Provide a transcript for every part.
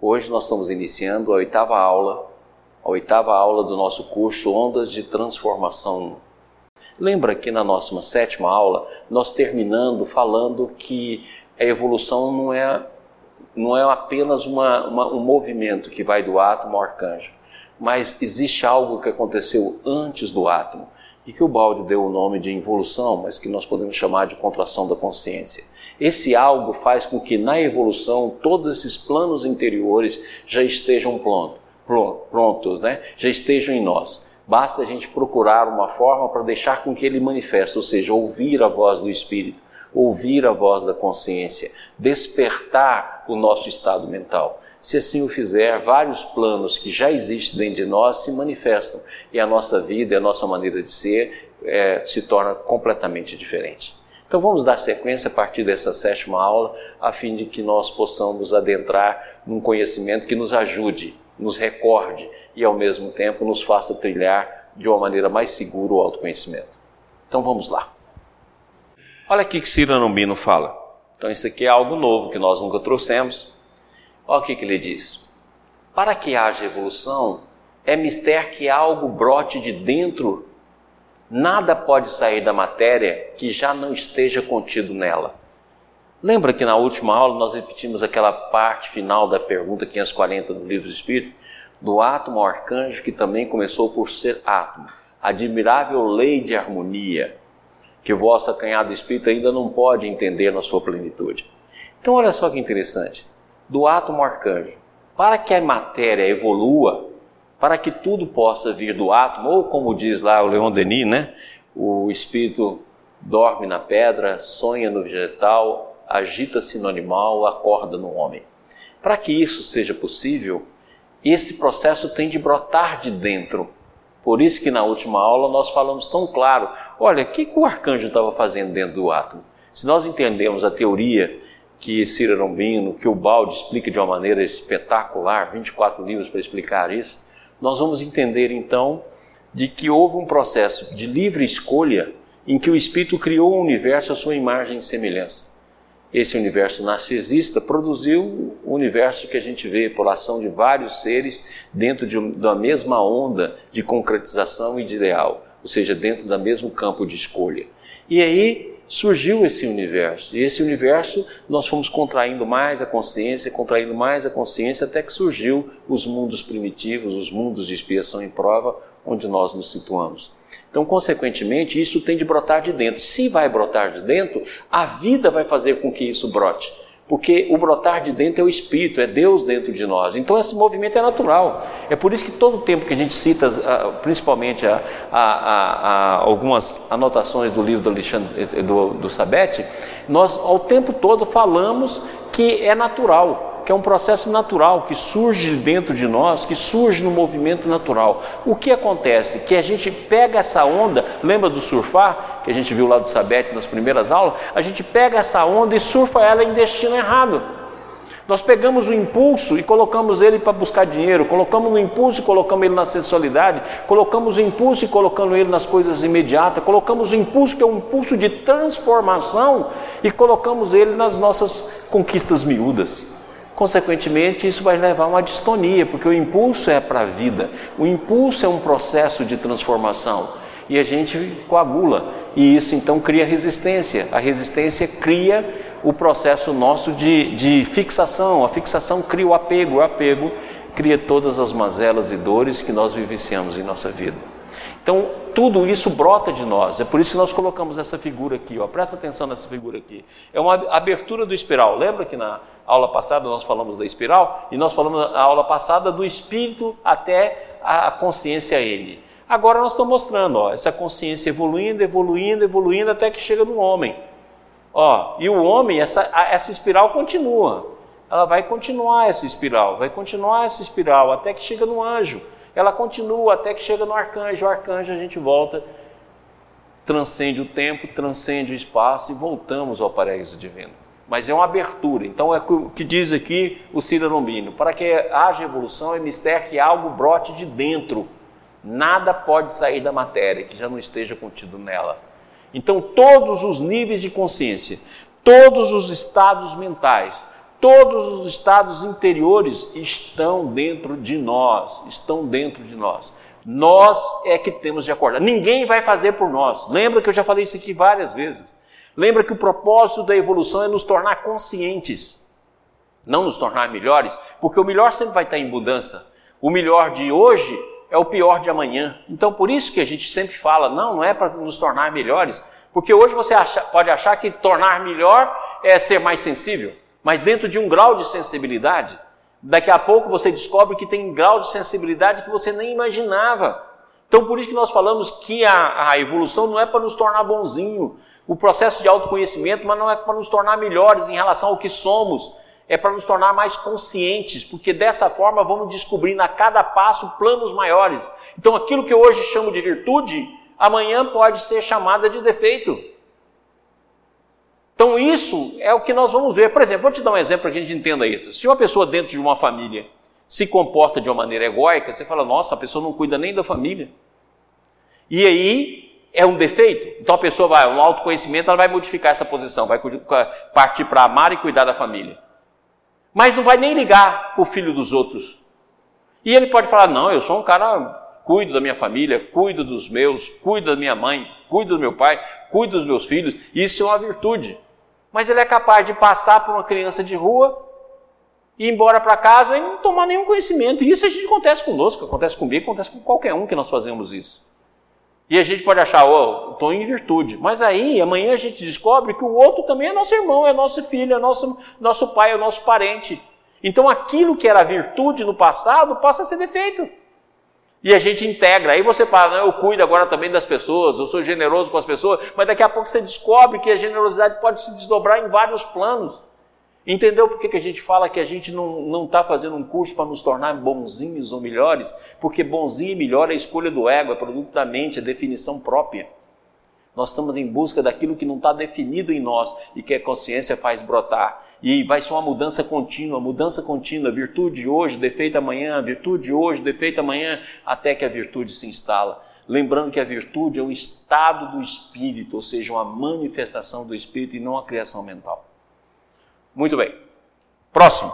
Hoje nós estamos iniciando a oitava aula, a oitava aula do nosso curso Ondas de Transformação. Lembra que na nossa sétima aula nós terminando falando que a evolução não é, não é apenas uma, uma, um movimento que vai do átomo ao arcanjo, mas existe algo que aconteceu antes do átomo e que o Balde deu o nome de involução, mas que nós podemos chamar de contração da consciência. Esse algo faz com que na evolução todos esses planos interiores já estejam prontos, prontos né? já estejam em nós. Basta a gente procurar uma forma para deixar com que ele manifeste, ou seja, ouvir a voz do Espírito, ouvir a voz da consciência, despertar o nosso estado mental. Se assim o fizer, vários planos que já existem dentro de nós se manifestam e a nossa vida e a nossa maneira de ser é, se torna completamente diferente. Então vamos dar sequência a partir dessa sétima aula, a fim de que nós possamos adentrar num conhecimento que nos ajude, nos recorde e ao mesmo tempo nos faça trilhar de uma maneira mais segura o autoconhecimento. Então vamos lá. Olha aqui que Ciro Anombino fala. Então isso aqui é algo novo que nós nunca trouxemos. Olha o que, que ele diz. Para que haja evolução, é mister que algo brote de dentro Nada pode sair da matéria que já não esteja contido nela. Lembra que na última aula nós repetimos aquela parte final da pergunta 540 do Livro do Espírito? Do átomo ao arcanjo, que também começou por ser átomo. Admirável lei de harmonia, que o vosso acanhado espírito ainda não pode entender na sua plenitude. Então, olha só que interessante. Do átomo arcanjo. Para que a matéria evolua, para que tudo possa vir do átomo, ou como diz lá o Leon Denis, né? O espírito dorme na pedra, sonha no vegetal, agita-se no animal, acorda no homem. Para que isso seja possível, esse processo tem de brotar de dentro. Por isso que na última aula nós falamos tão claro, olha, o que, que o arcanjo estava fazendo dentro do átomo? Se nós entendemos a teoria que Ciro Rombino, que o Balde explica de uma maneira espetacular, 24 livros para explicar isso, nós vamos entender então de que houve um processo de livre escolha em que o Espírito criou o universo à sua imagem e semelhança. Esse universo narcisista produziu o universo que a gente vê por ação de vários seres dentro de, da mesma onda de concretização e de ideal, ou seja, dentro do mesmo campo de escolha. E aí surgiu esse universo. E esse universo nós fomos contraindo mais a consciência, contraindo mais a consciência, até que surgiu os mundos primitivos, os mundos de expiação e prova, onde nós nos situamos. Então, consequentemente, isso tem de brotar de dentro. Se vai brotar de dentro, a vida vai fazer com que isso brote porque o brotar de dentro é o Espírito, é Deus dentro de nós. Então esse movimento é natural. É por isso que todo o tempo que a gente cita, principalmente a, a, a, algumas anotações do livro do, Alexandre, do, do Sabete, nós ao tempo todo falamos que é natural que é um processo natural que surge dentro de nós, que surge no movimento natural. O que acontece? Que a gente pega essa onda, lembra do surfar, que a gente viu lá do Sabete nas primeiras aulas? A gente pega essa onda e surfa ela em destino errado. Nós pegamos o impulso e colocamos ele para buscar dinheiro, colocamos no impulso e colocamos ele na sensualidade, colocamos o impulso e colocamos ele nas coisas imediatas, colocamos o impulso que é um impulso de transformação e colocamos ele nas nossas conquistas miúdas. Consequentemente, isso vai levar a uma distonia, porque o impulso é para a vida, o impulso é um processo de transformação. E a gente coagula, e isso então cria resistência. A resistência cria o processo nosso de, de fixação, a fixação cria o apego, o apego cria todas as mazelas e dores que nós vivenciamos em nossa vida. Então, tudo isso brota de nós. É por isso que nós colocamos essa figura aqui. Ó. Presta atenção nessa figura aqui. É uma abertura do espiral. Lembra que na aula passada nós falamos da espiral? E nós falamos na aula passada do espírito até a consciência ele. Agora nós estamos mostrando ó, essa consciência evoluindo, evoluindo, evoluindo até que chega no homem. Ó, e o homem, essa, essa espiral continua. Ela vai continuar essa espiral, vai continuar essa espiral até que chega no anjo ela continua até que chega no arcanjo. O arcanjo a gente volta, transcende o tempo, transcende o espaço e voltamos ao paraíso divino. Mas é uma abertura. Então é o que diz aqui o Cida Lombino: para que haja evolução é mistério que algo brote de dentro. Nada pode sair da matéria que já não esteja contido nela. Então, todos os níveis de consciência, todos os estados mentais, Todos os estados interiores estão dentro de nós, estão dentro de nós. Nós é que temos de acordar. Ninguém vai fazer por nós. Lembra que eu já falei isso aqui várias vezes. Lembra que o propósito da evolução é nos tornar conscientes, não nos tornar melhores, porque o melhor sempre vai estar em mudança. O melhor de hoje é o pior de amanhã. Então, por isso que a gente sempre fala, não, não é para nos tornar melhores, porque hoje você acha, pode achar que tornar melhor é ser mais sensível, mas dentro de um grau de sensibilidade. Daqui a pouco você descobre que tem um grau de sensibilidade que você nem imaginava. Então, por isso que nós falamos que a, a evolução não é para nos tornar bonzinho, o processo de autoconhecimento, mas não é para nos tornar melhores em relação ao que somos, é para nos tornar mais conscientes, porque dessa forma vamos descobrindo a cada passo planos maiores. Então, aquilo que eu hoje chamo de virtude, amanhã pode ser chamada de defeito. Então, isso é o que nós vamos ver. Por exemplo, vou te dar um exemplo para que a gente entenda isso. Se uma pessoa dentro de uma família se comporta de uma maneira egóica, você fala, nossa, a pessoa não cuida nem da família. E aí é um defeito. Então a pessoa vai, um autoconhecimento, ela vai modificar essa posição, vai partir para amar e cuidar da família mas não vai nem ligar para o filho dos outros. E ele pode falar: não, eu sou um cara, cuido da minha família, cuido dos meus, cuido da minha mãe, cuido do meu pai, cuido dos meus filhos. Isso é uma virtude. Mas ele é capaz de passar por uma criança de rua, ir embora para casa e não tomar nenhum conhecimento. E isso a gente acontece conosco, acontece comigo, acontece com qualquer um que nós fazemos isso. E a gente pode achar, oh, estou em virtude. Mas aí, amanhã a gente descobre que o outro também é nosso irmão, é nosso filho, é nosso, nosso pai, é nosso parente. Então aquilo que era virtude no passado passa a ser defeito. E a gente integra. Aí você fala, eu cuido agora também das pessoas, eu sou generoso com as pessoas, mas daqui a pouco você descobre que a generosidade pode se desdobrar em vários planos. Entendeu por que, que a gente fala que a gente não está fazendo um curso para nos tornar bonzinhos ou melhores? Porque bonzinho e melhor é a escolha do ego, é produto da mente, é definição própria. Nós estamos em busca daquilo que não está definido em nós e que a consciência faz brotar. E vai ser uma mudança contínua, mudança contínua, virtude hoje, defeito amanhã, virtude hoje, defeito amanhã, até que a virtude se instala. Lembrando que a virtude é um estado do espírito, ou seja, uma manifestação do espírito e não a criação mental. Muito bem. Próximo.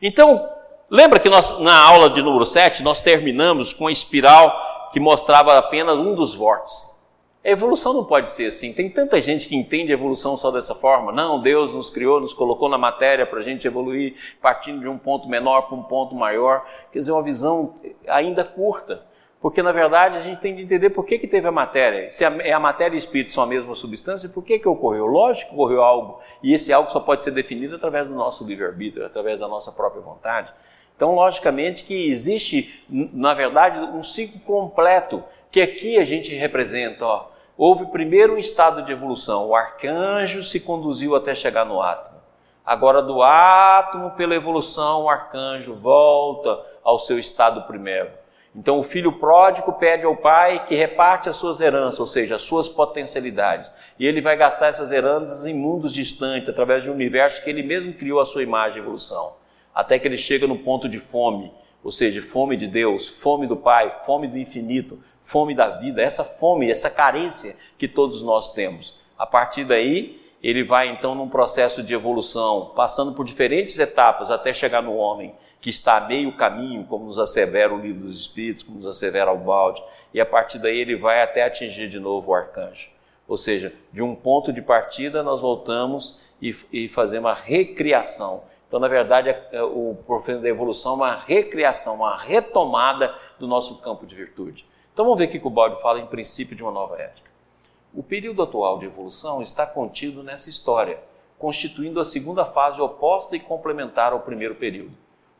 Então, lembra que nós, na aula de número 7, nós terminamos com a espiral que mostrava apenas um dos vórtices. A evolução não pode ser assim. Tem tanta gente que entende a evolução só dessa forma. Não, Deus nos criou, nos colocou na matéria para a gente evoluir, partindo de um ponto menor para um ponto maior. Quer dizer, uma visão ainda curta. Porque, na verdade, a gente tem de entender por que, que teve a matéria. Se a, é a matéria e o espírito são a mesma substância, por que, que ocorreu? Lógico que ocorreu algo. E esse algo só pode ser definido através do nosso livre-arbítrio, através da nossa própria vontade. Então, logicamente que existe, na verdade, um ciclo completo, que aqui a gente representa. Ó. Houve primeiro um estado de evolução, o arcanjo se conduziu até chegar no átomo. Agora, do átomo, pela evolução, o arcanjo volta ao seu estado primeiro. Então o filho pródigo pede ao pai que reparte as suas heranças, ou seja, as suas potencialidades. E ele vai gastar essas heranças em mundos distantes, através de um universo que ele mesmo criou a sua imagem e evolução. Até que ele chega no ponto de fome, ou seja, fome de Deus, fome do Pai, fome do infinito, fome da vida, essa fome, essa carência que todos nós temos. A partir daí, ele vai então num processo de evolução, passando por diferentes etapas até chegar no homem, que está a meio caminho, como nos assevera o livro dos Espíritos, como nos assevera o balde, e a partir daí ele vai até atingir de novo o arcanjo. Ou seja, de um ponto de partida nós voltamos e, e fazemos uma recriação. Então, na verdade, o processo da evolução é uma recriação, uma retomada do nosso campo de virtude. Então, vamos ver o que o balde fala em princípio de uma nova ética. O período atual de evolução está contido nessa história, constituindo a segunda fase oposta e complementar ao primeiro período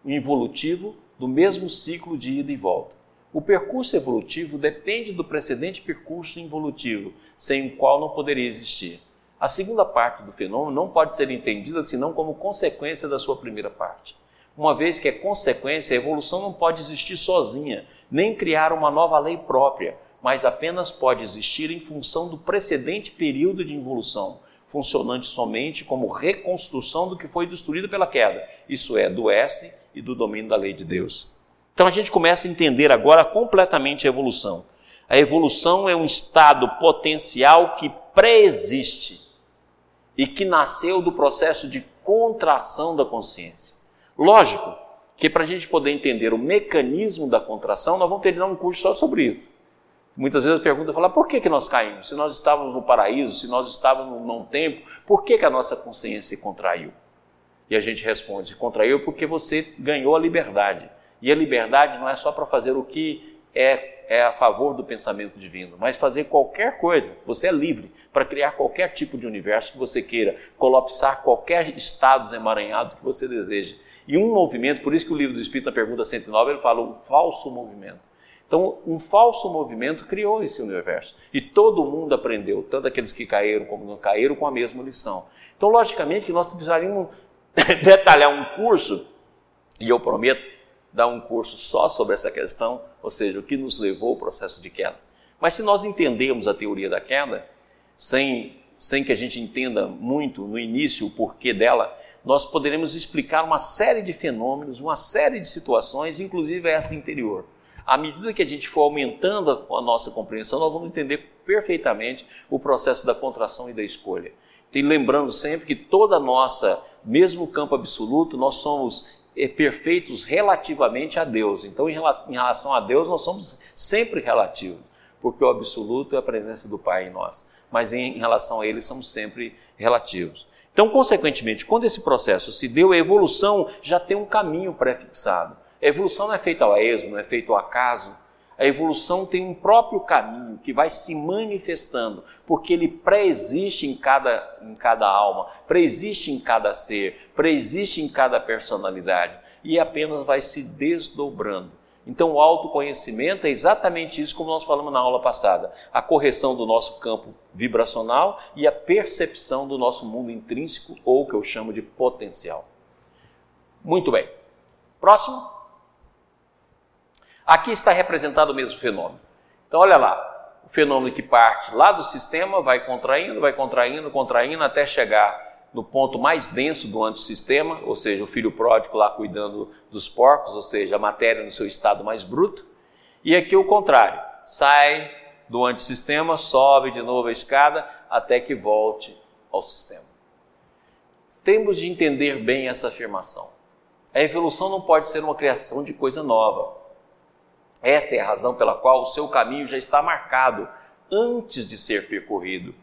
o involutivo do mesmo ciclo de ida e volta. O percurso evolutivo depende do precedente percurso involutivo, sem o qual não poderia existir. A segunda parte do fenômeno não pode ser entendida senão como consequência da sua primeira parte. Uma vez que é consequência, a evolução não pode existir sozinha, nem criar uma nova lei própria, mas apenas pode existir em função do precedente período de involução, funcionante somente como reconstrução do que foi destruído pela queda, isso é, do S e do domínio da lei de Deus. Então a gente começa a entender agora completamente a evolução. A evolução é um estado potencial que pré-existe. E que nasceu do processo de contração da consciência. Lógico que para a gente poder entender o mecanismo da contração, nós vamos ter um curso só sobre isso. Muitas vezes a pergunta fala, por que, que nós caímos? Se nós estávamos no paraíso, se nós estávamos num tempo, por que, que a nossa consciência se contraiu? E a gente responde, se contraiu porque você ganhou a liberdade. E a liberdade não é só para fazer o que é, é a favor do pensamento divino, mas fazer qualquer coisa. Você é livre para criar qualquer tipo de universo que você queira, colapsar qualquer estado emaranhado que você deseje. E um movimento, por isso que o livro do Espírito, na pergunta 109, ele fala um falso movimento. Então, um falso movimento criou esse universo. E todo mundo aprendeu, tanto aqueles que caíram como não caíram, com a mesma lição. Então, logicamente, que nós precisaríamos detalhar um curso, e eu prometo dar um curso só sobre essa questão, ou seja, o que nos levou ao processo de queda. Mas se nós entendemos a teoria da queda, sem, sem que a gente entenda muito no início o porquê dela, nós poderemos explicar uma série de fenômenos, uma série de situações, inclusive essa interior. À medida que a gente for aumentando a, nossa compreensão, nós vamos entender perfeitamente o processo da contração e da escolha. E lembrando sempre que toda nossa, mesmo campo absoluto, nós somos perfeitos relativamente a Deus. Então, em relação, a Deus, nós somos sempre relativos, porque o absoluto é a presença do Pai em nós. Mas em, em relação a Ele, somos sempre relativos. Então, consequentemente, quando esse processo se deu, a evolução já tem um caminho pré-fixado. A evolução não é feita ao esmo, não é feita ao acaso. A evolução tem um próprio caminho que vai se manifestando, porque ele pré-existe em cada, em cada alma, pré-existe em cada ser, pré-existe em cada personalidade e apenas vai se desdobrando. Então, o autoconhecimento é exatamente isso, como nós falamos na aula passada: a correção do nosso campo vibracional e a percepção do nosso mundo intrínseco, ou que eu chamo de potencial. Muito bem. Próximo. Aqui está representado o mesmo fenômeno. Então, olha lá, o fenômeno que parte lá do sistema vai contraindo, vai contraindo, contraindo, até chegar no ponto mais denso do antissistema, ou seja, o filho pródigo lá cuidando dos porcos, ou seja, a matéria no seu estado mais bruto. E aqui o contrário, sai do antissistema, sobe de novo a escada até que volte ao sistema. Temos de entender bem essa afirmação. A evolução não pode ser uma criação de coisa nova. Esta é a razão pela qual o seu caminho já está marcado antes de ser percorrido,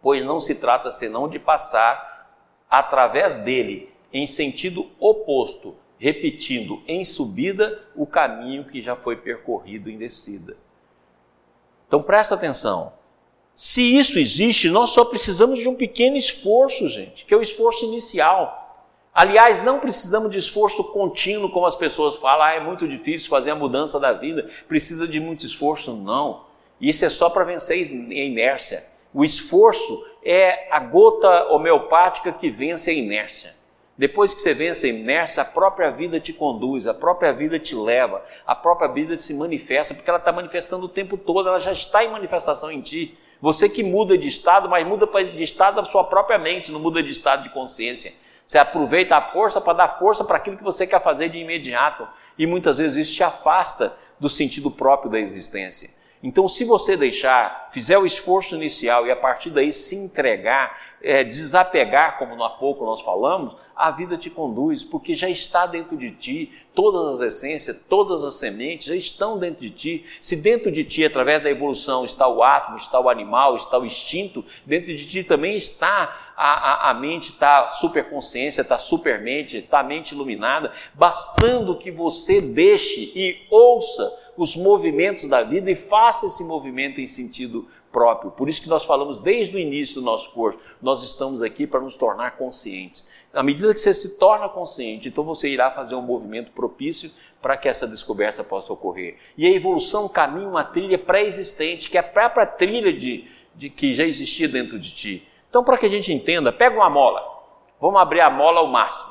pois não se trata senão de passar através dele em sentido oposto, repetindo em subida o caminho que já foi percorrido em descida. Então presta atenção. Se isso existe, nós só precisamos de um pequeno esforço, gente, que é o esforço inicial. Aliás, não precisamos de esforço contínuo, como as pessoas falam, ah, é muito difícil fazer a mudança da vida, precisa de muito esforço. Não. Isso é só para vencer a inércia. O esforço é a gota homeopática que vence a inércia. Depois que você vence a inércia, a própria vida te conduz, a própria vida te leva, a própria vida se manifesta, porque ela está manifestando o tempo todo, ela já está em manifestação em ti. Você que muda de estado, mas muda de estado da sua própria mente, não muda de estado de consciência. Você aproveita a força para dar força para aquilo que você quer fazer de imediato. E muitas vezes isso te afasta do sentido próprio da existência. Então, se você deixar, fizer o esforço inicial e a partir daí se entregar, é, desapegar, como há pouco nós falamos, a vida te conduz, porque já está dentro de ti, todas as essências, todas as sementes já estão dentro de ti. Se dentro de ti, através da evolução, está o átomo, está o animal, está o instinto, dentro de ti também está a, a, a mente, está a superconsciência, está a supermente, está a mente iluminada, bastando que você deixe e ouça os movimentos da vida e faça esse movimento em sentido próprio. Por isso que nós falamos desde o início do nosso curso, nós estamos aqui para nos tornar conscientes. À medida que você se torna consciente, então você irá fazer um movimento propício para que essa descoberta possa ocorrer. E a evolução caminha uma trilha pré-existente, que é a própria trilha de, de que já existia dentro de ti. Então, para que a gente entenda, pega uma mola. Vamos abrir a mola ao máximo.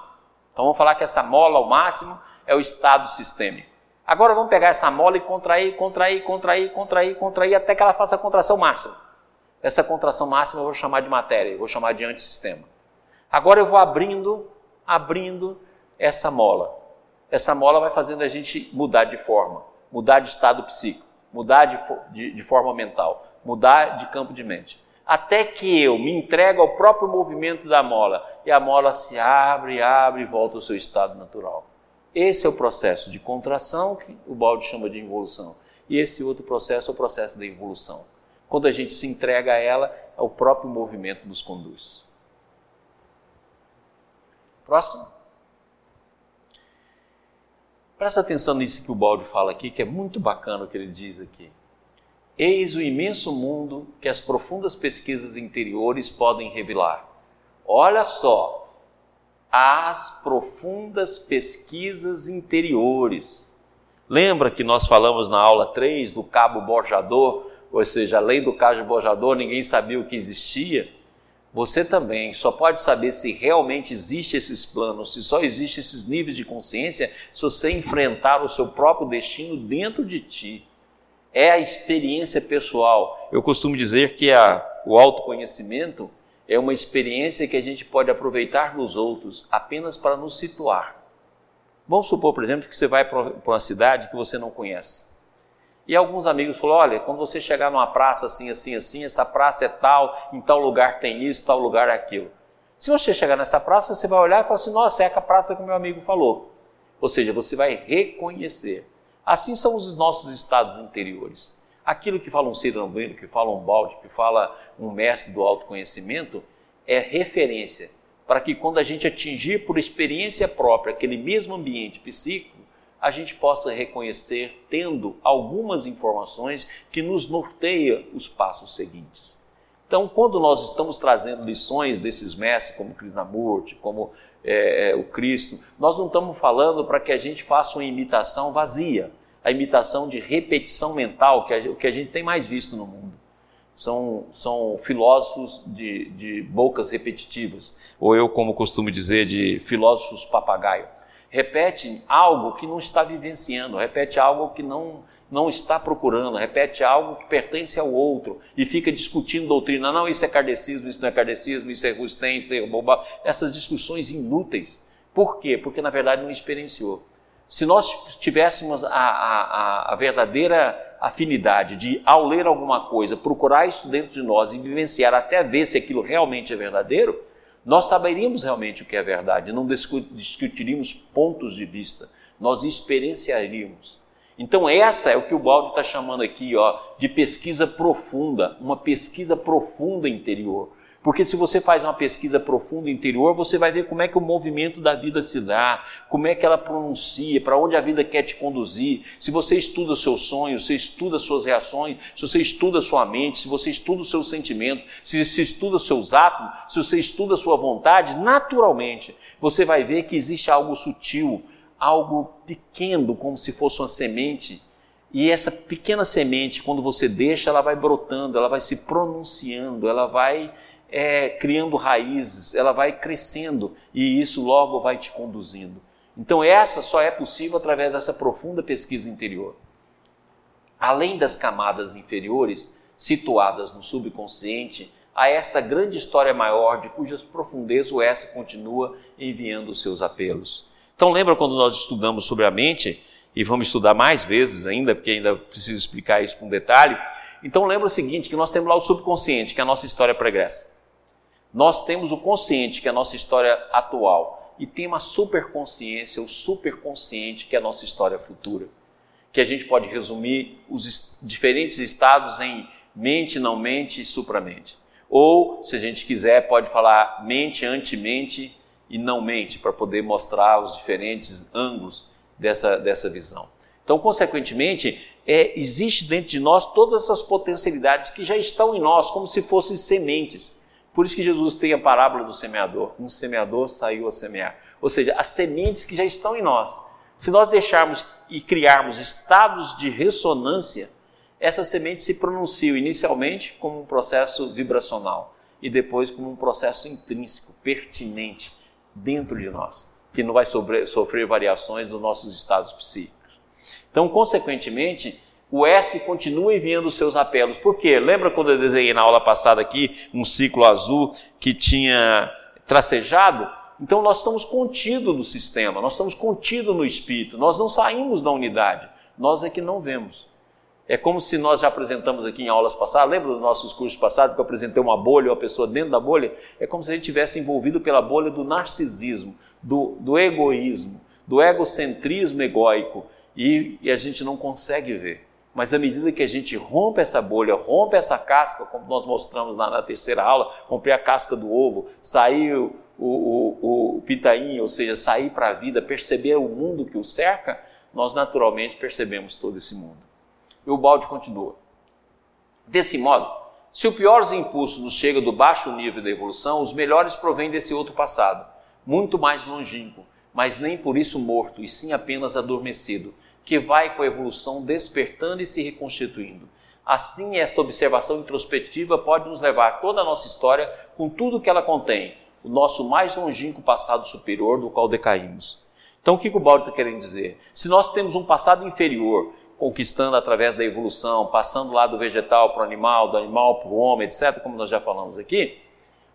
Então, vamos falar que essa mola ao máximo é o estado sistêmico. Agora vamos pegar essa mola e contrair, contrair, contrair, contrair, contrair, até que ela faça a contração máxima. Essa contração máxima eu vou chamar de matéria, eu vou chamar de antissistema. Agora eu vou abrindo, abrindo essa mola. Essa mola vai fazendo a gente mudar de forma, mudar de estado psíquico, mudar de, de, de forma mental, mudar de campo de mente. até que eu me entrego ao próprio movimento da mola e a mola se abre, abre e volta ao seu estado natural. Esse é o processo de contração que o balde chama de involução. E esse outro processo é o processo da evolução. Quando a gente se entrega a ela, o próprio movimento nos conduz. Próximo. Presta atenção nisso que o balde fala aqui, que é muito bacana o que ele diz aqui. Eis o imenso mundo que as profundas pesquisas interiores podem revelar. Olha só, as profundas pesquisas interiores. Lembra que nós falamos na aula 3 do cabo bojador, ou seja, além do cabo bojador, ninguém sabia o que existia? Você também só pode saber se realmente existe esses planos, se só existe esses níveis de consciência, se você enfrentar o seu próprio destino dentro de ti. É a experiência pessoal. Eu costumo dizer que a, o autoconhecimento é uma experiência que a gente pode aproveitar nos outros apenas para nos situar. Vamos supor, por exemplo, que você vai para uma cidade que você não conhece. E alguns amigos falaram: olha, quando você chegar numa praça assim, assim, assim, essa praça é tal, em tal lugar tem isso, tal lugar é aquilo. Se você chegar nessa praça, você vai olhar e falar assim: nossa, é a praça que meu amigo falou. Ou seja, você vai reconhecer. Assim são os nossos estados interiores. Aquilo que fala um cirambino, que fala um balde, que fala um mestre do autoconhecimento, é referência para que quando a gente atingir por experiência própria aquele mesmo ambiente psíquico, a gente possa reconhecer tendo algumas informações que nos norteia os passos seguintes. Então, quando nós estamos trazendo lições desses mestres, como Krishnamurti, como é, o Cristo, nós não estamos falando para que a gente faça uma imitação vazia a imitação de repetição mental, que o que a gente tem mais visto no mundo. São, são filósofos de, de bocas repetitivas, ou eu, como costumo dizer, de filósofos papagaio. Repete algo que não está vivenciando, repete algo que não, não está procurando, repete algo que pertence ao outro e fica discutindo doutrina. Não, isso é kardecismo, isso não é kardecismo, isso é Rustem, isso é boba. Essas discussões inúteis. Por quê? Porque na verdade não experienciou. Se nós tivéssemos a, a, a, verdadeira afinidade de, ao ler alguma coisa, procurar isso dentro de nós e vivenciar até ver se aquilo realmente é verdadeiro, nós saberíamos realmente o que é verdade, não discutiríamos pontos de vista, nós experienciaríamos. Então, essa é o que o Baldo está chamando aqui ó, de pesquisa profunda, uma pesquisa profunda interior. Porque se você faz uma pesquisa profunda interior, você vai ver como é que o movimento da vida se dá, como é que ela pronuncia, para onde a vida quer te conduzir. Se você estuda seus sonhos, se estuda as suas reações, se você estuda sua mente, se você estuda os seus sentimentos, se você estuda seus átomos, se você estuda sua vontade, naturalmente você vai ver que existe algo sutil, algo pequeno, como se fosse uma semente. E essa pequena semente, quando você deixa, ela vai brotando, ela vai se pronunciando, ela vai é, criando raízes, ela vai crescendo e isso logo vai te conduzindo. Então, essa só é possível através dessa profunda pesquisa interior. Além das camadas inferiores, situadas no subconsciente, há esta grande história maior de cujas profundezas o S continua enviando os seus apelos. Então, lembra quando nós estudamos sobre a mente, e vamos estudar mais vezes ainda, porque ainda preciso explicar isso com detalhe. Então, lembra o seguinte: que nós temos lá o subconsciente, que é a nossa história pregressa. Nós temos o consciente, que é a nossa história atual, e tem uma superconsciência, o superconsciente, que é a nossa história futura. Que a gente pode resumir os diferentes estados em mente, não mente e supramente. Ou, se a gente quiser, pode falar mente, antimente e não mente, para poder mostrar os diferentes ângulos dessa, dessa visão. Então, consequentemente, é, existe dentro de nós todas essas potencialidades que já estão em nós, como se fossem sementes. Por isso que Jesus tem a parábola do semeador. Um semeador saiu a semear. Ou seja, as sementes que já estão em nós. Se nós deixarmos e criarmos estados de ressonância, essas sementes se pronunciam inicialmente como um processo vibracional e depois como um processo intrínseco, pertinente, dentro de nós, que não vai sofrer variações dos nossos estados psíquicos. Então, consequentemente, o S continua enviando os seus apelos. Por quê? Lembra quando eu desenhei na aula passada aqui um ciclo azul que tinha tracejado? Então nós estamos contidos no sistema, nós estamos contidos no espírito, nós não saímos da unidade, nós é que não vemos. É como se nós já apresentamos aqui em aulas passadas, lembra dos nossos cursos passados que eu apresentei uma bolha, uma pessoa dentro da bolha? É como se a gente tivesse envolvido pela bolha do narcisismo, do, do egoísmo, do egocentrismo egóico e, e a gente não consegue ver. Mas à medida que a gente rompe essa bolha, rompe essa casca, como nós mostramos na, na terceira aula, romper a casca do ovo, sair o, o, o, o ou seja, sair para a vida, perceber o mundo que o cerca, nós naturalmente percebemos todo esse mundo. E o balde continua. Desse modo, se o pior dos impulsos nos chega do baixo nível da evolução, os melhores provêm desse outro passado, muito mais longínquo, mas nem por isso morto, e sim apenas adormecido, que vai com a evolução despertando e se reconstituindo. Assim, esta observação introspectiva pode nos levar toda a nossa história com tudo que ela contém, o nosso mais longínquo passado superior do qual decaímos. Então, o que o Balde está querendo dizer? Se nós temos um passado inferior conquistando através da evolução, passando lá do vegetal para o animal, do animal para o homem, etc., como nós já falamos aqui.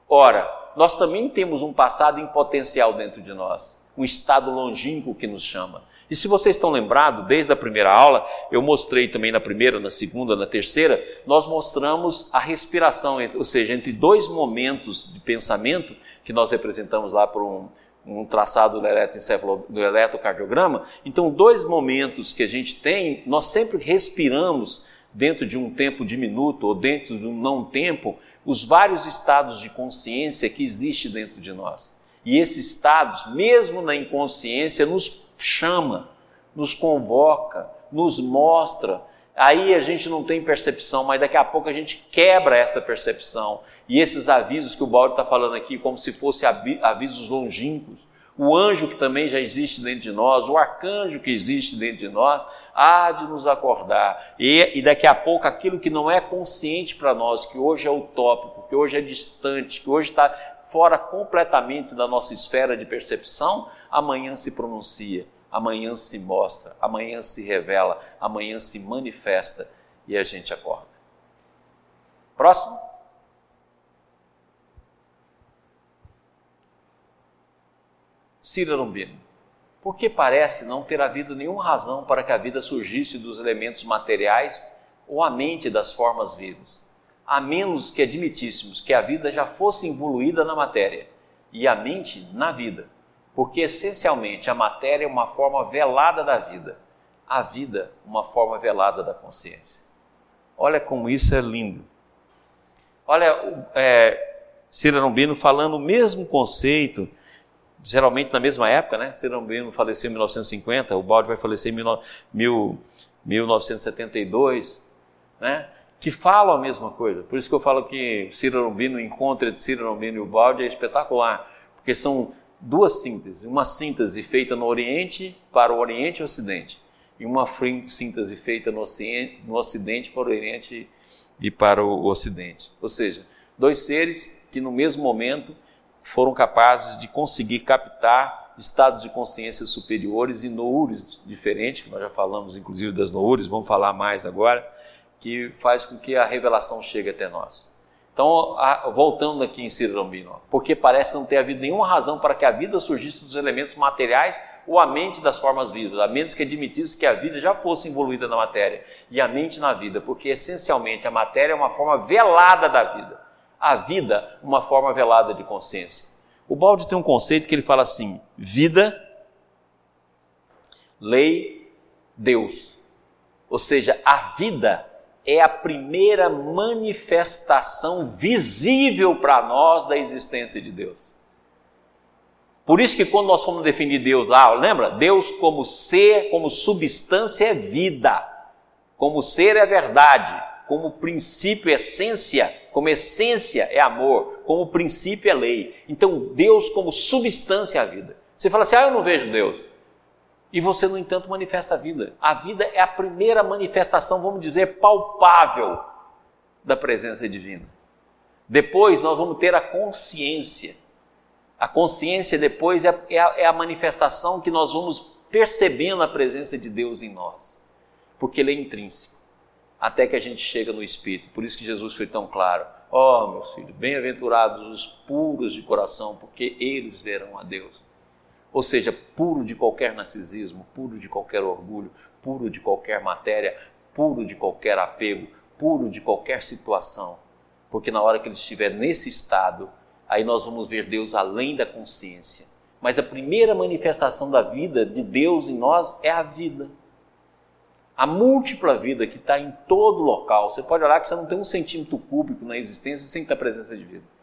Ora, nós também temos um passado em potencial dentro de nós, um estado longínquo que nos chama. E se vocês estão lembrados, desde a primeira aula, eu mostrei também na primeira, na segunda, na terceira, nós mostramos a respiração, ou seja, entre dois momentos de pensamento, que nós representamos lá por um, um traçado do, eletrocardiograma. Então, dois momentos que a gente tem, nós sempre respiramos dentro de um tempo diminuto ou dentro de um não tempo, os vários estados de consciência que existem dentro de nós. E esses estados, mesmo na inconsciência, nos chama, nos convoca, nos mostra Aí a gente não tem percepção, mas daqui a pouco a gente quebra essa percepção. E esses avisos que o Baldo está falando aqui, como se fossem avisos longínquos, o anjo que também já existe dentro de nós, o arcanjo que existe dentro de nós, há de nos acordar. E, e daqui a pouco aquilo que não é consciente para nós, que hoje é utópico, que hoje é distante, que hoje está fora completamente da nossa esfera de percepção, amanhã se pronuncia amanhã se mostra, amanhã se revela, amanhã se manifesta e a gente acorda. Próximo. Cira Lombino. Porque parece não ter havido nenhuma razão para que a vida surgisse dos elementos materiais ou a mente das formas vivas, a menos que admitíssemos que a vida já fosse evoluída na matéria e a mente na vida porque essencialmente a matéria é uma forma velada da vida, a vida uma forma velada da consciência. Olha como isso é lindo. Olha, é, Cirano falando o mesmo conceito, geralmente na mesma época, né? Cirano faleceu em 1950, o Balde vai falecer em mil, 1972, né? Que falam a mesma coisa. Por isso que eu falo que Cirano o encontro entre Cirano e o Balde é espetacular, porque são duas sínteses, uma síntese feita no Oriente para o Oriente e Ocidente e uma síntese feita no Ocidente para o Oriente e para o Ocidente. Ou seja, dois seres que no mesmo momento foram capazes de conseguir captar estados de consciência superiores e noures diferentes, que nós já falamos inclusive das noures, vamos falar mais agora, que faz com que a revelação chegue até nós. Então, a, voltando aqui em Cirambino, porque parece não ter havido nenhuma razão para que a vida surgisse dos elementos materiais ou a mente das formas vivas, a menos que admitisse que a vida já fosse envolvida na matéria e a mente na vida, porque essencialmente a matéria é uma forma velada da vida, a vida uma forma velada de consciência. O Balde tem um conceito que ele fala assim: vida, lei, Deus. Ou seja, a vida é a primeira manifestação visível para nós da existência de Deus. Por isso que quando nós fomos definir Deus lá, lembra? Deus como ser, como substância é vida, como ser é verdade, como princípio, essência, como essência é amor, como princípio é lei. Então Deus como substância é a vida. Você fala assim, ah, eu não vejo Deus e você, no entanto, manifesta a vida. A vida é a primeira manifestação, vamos dizer, palpável da presença divina. Depois nós vamos ter a consciência. A consciência depois é, é, a, é a manifestação que nós vamos percebendo a presença de Deus em nós, porque Ele é intrínseco, até que a gente chega no Espírito. Por isso que Jesus foi tão claro. Oh, meus filhos, bem-aventurados os puros de coração, porque eles verão a Deus ou seja, puro de qualquer narcisismo, puro de qualquer orgulho, puro de qualquer matéria, puro de qualquer apego, puro de qualquer situação. Porque na hora que ele estiver nesse estado, aí nós vamos ver Deus além da consciência. Mas a primeira manifestação da vida de Deus em nós é a vida. A múltipla vida que está em todo local. Você pode olhar que você não tem um centímetro cúbico na existência sem ter a presença de vida.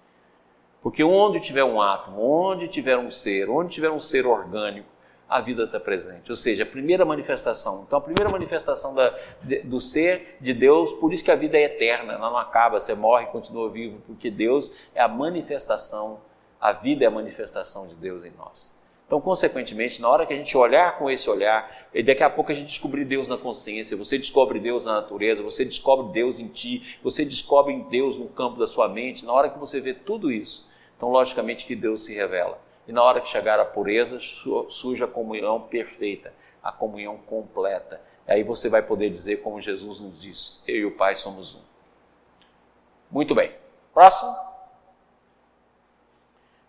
Porque onde tiver um átomo, onde tiver um ser, onde tiver um ser orgânico, a vida está presente. Ou seja, a primeira manifestação. Então, a primeira manifestação da, de, do ser de Deus, por isso que a vida é eterna, ela não acaba, você morre e continua vivo, porque Deus é a manifestação, a vida é a manifestação de Deus em nós. Então, consequentemente, na hora que a gente olhar com esse olhar, e daqui a pouco a gente descobrir Deus na consciência, você descobre Deus na natureza, você descobre Deus em ti, você descobre Deus no campo da sua mente, na hora que você vê tudo isso, então, logicamente que Deus se revela. E na hora que chegar a pureza, surge a comunhão perfeita, a comunhão completa. E aí você vai poder dizer, como Jesus nos diz: Eu e o Pai somos um. Muito bem. Próximo.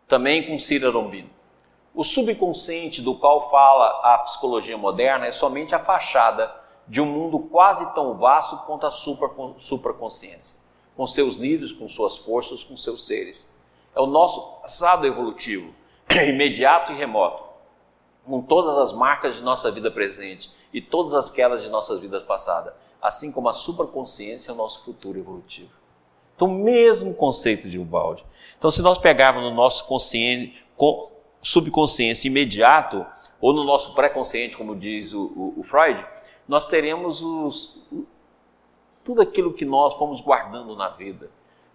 Também com Cira Lombino. O subconsciente do qual fala a psicologia moderna é somente a fachada de um mundo quase tão vasto quanto a supraconsciência, com seus níveis, com suas forças, com seus seres. É o nosso passado evolutivo, imediato e remoto, com todas as marcas de nossa vida presente e todas as quedas de nossas vidas passadas, assim como a supraconsciência é o nosso futuro evolutivo. Então, mesmo conceito de Ubaldi. Então, se nós pegarmos no nosso consciente, subconsciente imediato, ou no nosso pré-consciente, como diz o, o, o, Freud, nós teremos os, tudo aquilo que nós fomos guardando na vida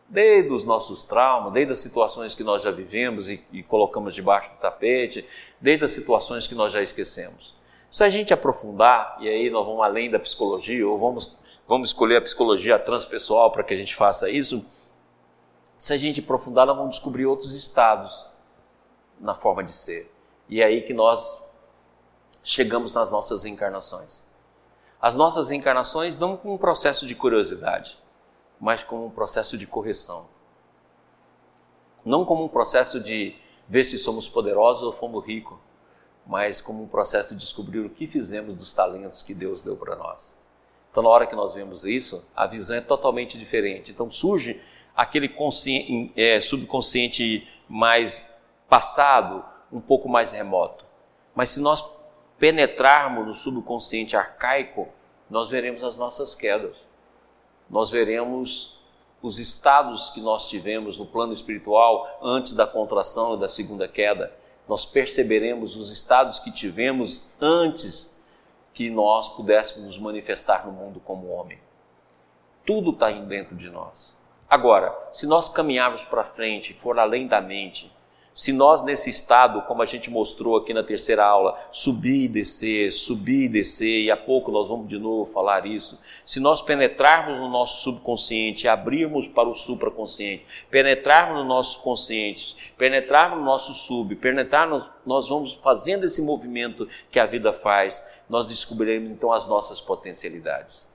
desde os nossos traumas, desde as situações que nós já vivemos e, e, colocamos debaixo do tapete, desde as situações que nós já esquecemos. Se a gente aprofundar, e aí nós vamos além da psicologia, ou vamos, vamos escolher a psicologia transpessoal para que a gente faça isso, se a gente aprofundar, nós vamos descobrir outros estados na forma de ser. E é aí que nós chegamos nas nossas reencarnações. As nossas reencarnações não com um processo de curiosidade mas como um processo de correção. Não como um processo de ver se somos poderosos ou fomos ricos, mas como um processo de descobrir o que fizemos dos talentos que Deus deu para nós. Então, na hora que nós vemos isso, a visão é totalmente diferente. Então, surge aquele é, subconsciente mais passado, um pouco mais remoto. Mas se nós penetrarmos no subconsciente arcaico, nós veremos as nossas quedas nós veremos os estados que nós tivemos no plano espiritual antes da contração e da segunda queda. Nós perceberemos os estados que tivemos antes que nós pudéssemos nos manifestar no mundo como homem. Tudo está dentro de nós. Agora, se nós caminharmos para frente, for além da mente, se nós, nesse estado, como a gente mostrou aqui na terceira aula, subir e descer, subir e descer, e a pouco nós vamos de novo falar isso, se nós penetrarmos no nosso subconsciente, abrirmos para o supraconsciente, penetrarmos no nosso consciente, penetrarmos no nosso sub, penetrarmos, nós vamos fazendo esse movimento que a vida faz, nós descobriremos então as nossas potencialidades.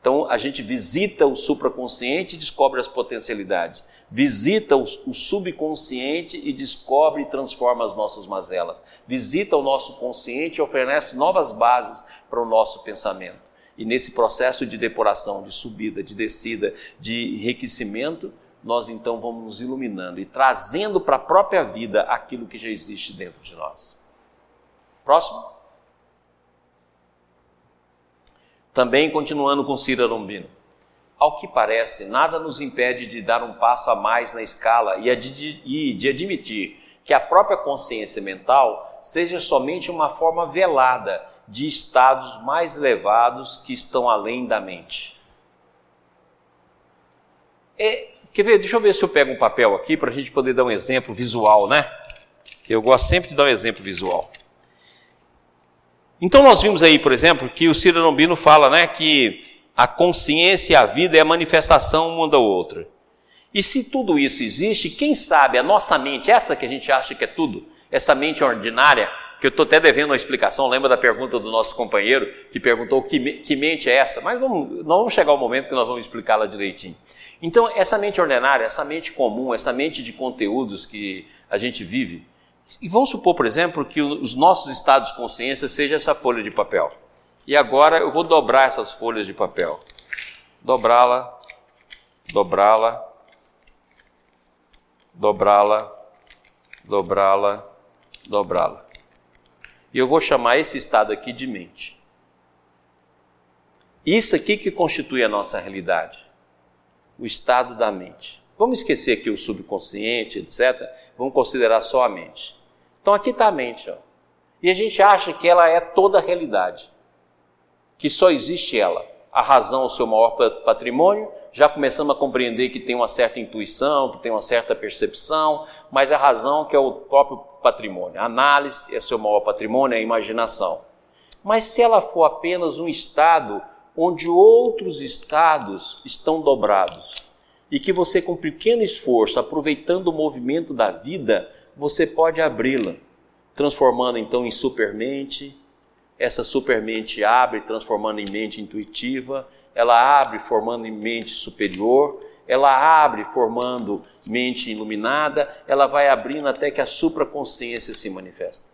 Então a gente visita o supraconsciente e descobre as potencialidades, visita o, subconsciente e descobre e transforma as nossas mazelas, visita o nosso consciente e oferece novas bases para o nosso pensamento. E nesse processo de depuração, de subida, de descida, de enriquecimento, nós então vamos nos iluminando e trazendo para a própria vida aquilo que já existe dentro de nós. Próximo. Também continuando com Cira Lombino. Ao que parece, nada nos impede de dar um passo a mais na escala e de, admitir que a própria consciência mental seja somente uma forma velada de estados mais elevados que estão além da mente. É, quer ver? Deixa eu ver se eu pego um papel aqui para a gente poder dar um exemplo visual, né? Eu gosto sempre de dar um exemplo visual. Então nós vimos aí, por exemplo, que o Ciro Lombino fala né, que a consciência e a vida é a manifestação uma da outra. E se tudo isso existe, quem sabe a nossa mente, essa que a gente acha que é tudo, essa mente ordinária, que eu estou até devendo uma explicação, lembra da pergunta do nosso companheiro, que perguntou que, que mente é essa? Mas vamos, não vamos chegar ao momento que nós vamos explicá-la direitinho. Então, essa mente ordinária, essa mente comum, essa mente de conteúdos que a gente vive, e vamos supor, por exemplo, que os nossos estados de consciência seja essa folha de papel. E agora eu vou dobrar essas folhas de papel. Dobrá-la, dobrá-la, dobrá-la, dobrá-la, dobrá-la. E eu vou chamar esse estado aqui de mente. Isso aqui que constitui a nossa realidade, o estado da mente. Vamos esquecer aqui o subconsciente, etc. Vamos considerar só a mente. Então aqui está a mente, ó. E a gente acha que ela é toda a realidade, que só existe ela. A razão, o seu maior patrimônio, já começamos a compreender que tem uma certa intuição, que tem uma certa percepção, mas a razão que é o próprio patrimônio. A análise é seu maior patrimônio, é a imaginação. Mas se ela for apenas um estado onde outros estados estão dobrados, e que você, com pequeno esforço, aproveitando o movimento da vida, você pode abri-la, transformando então em supermente. Essa supermente abre, transformando em mente intuitiva, ela abre, formando em mente superior, ela abre, formando mente iluminada, ela vai abrindo até que a supraconsciência se manifesta.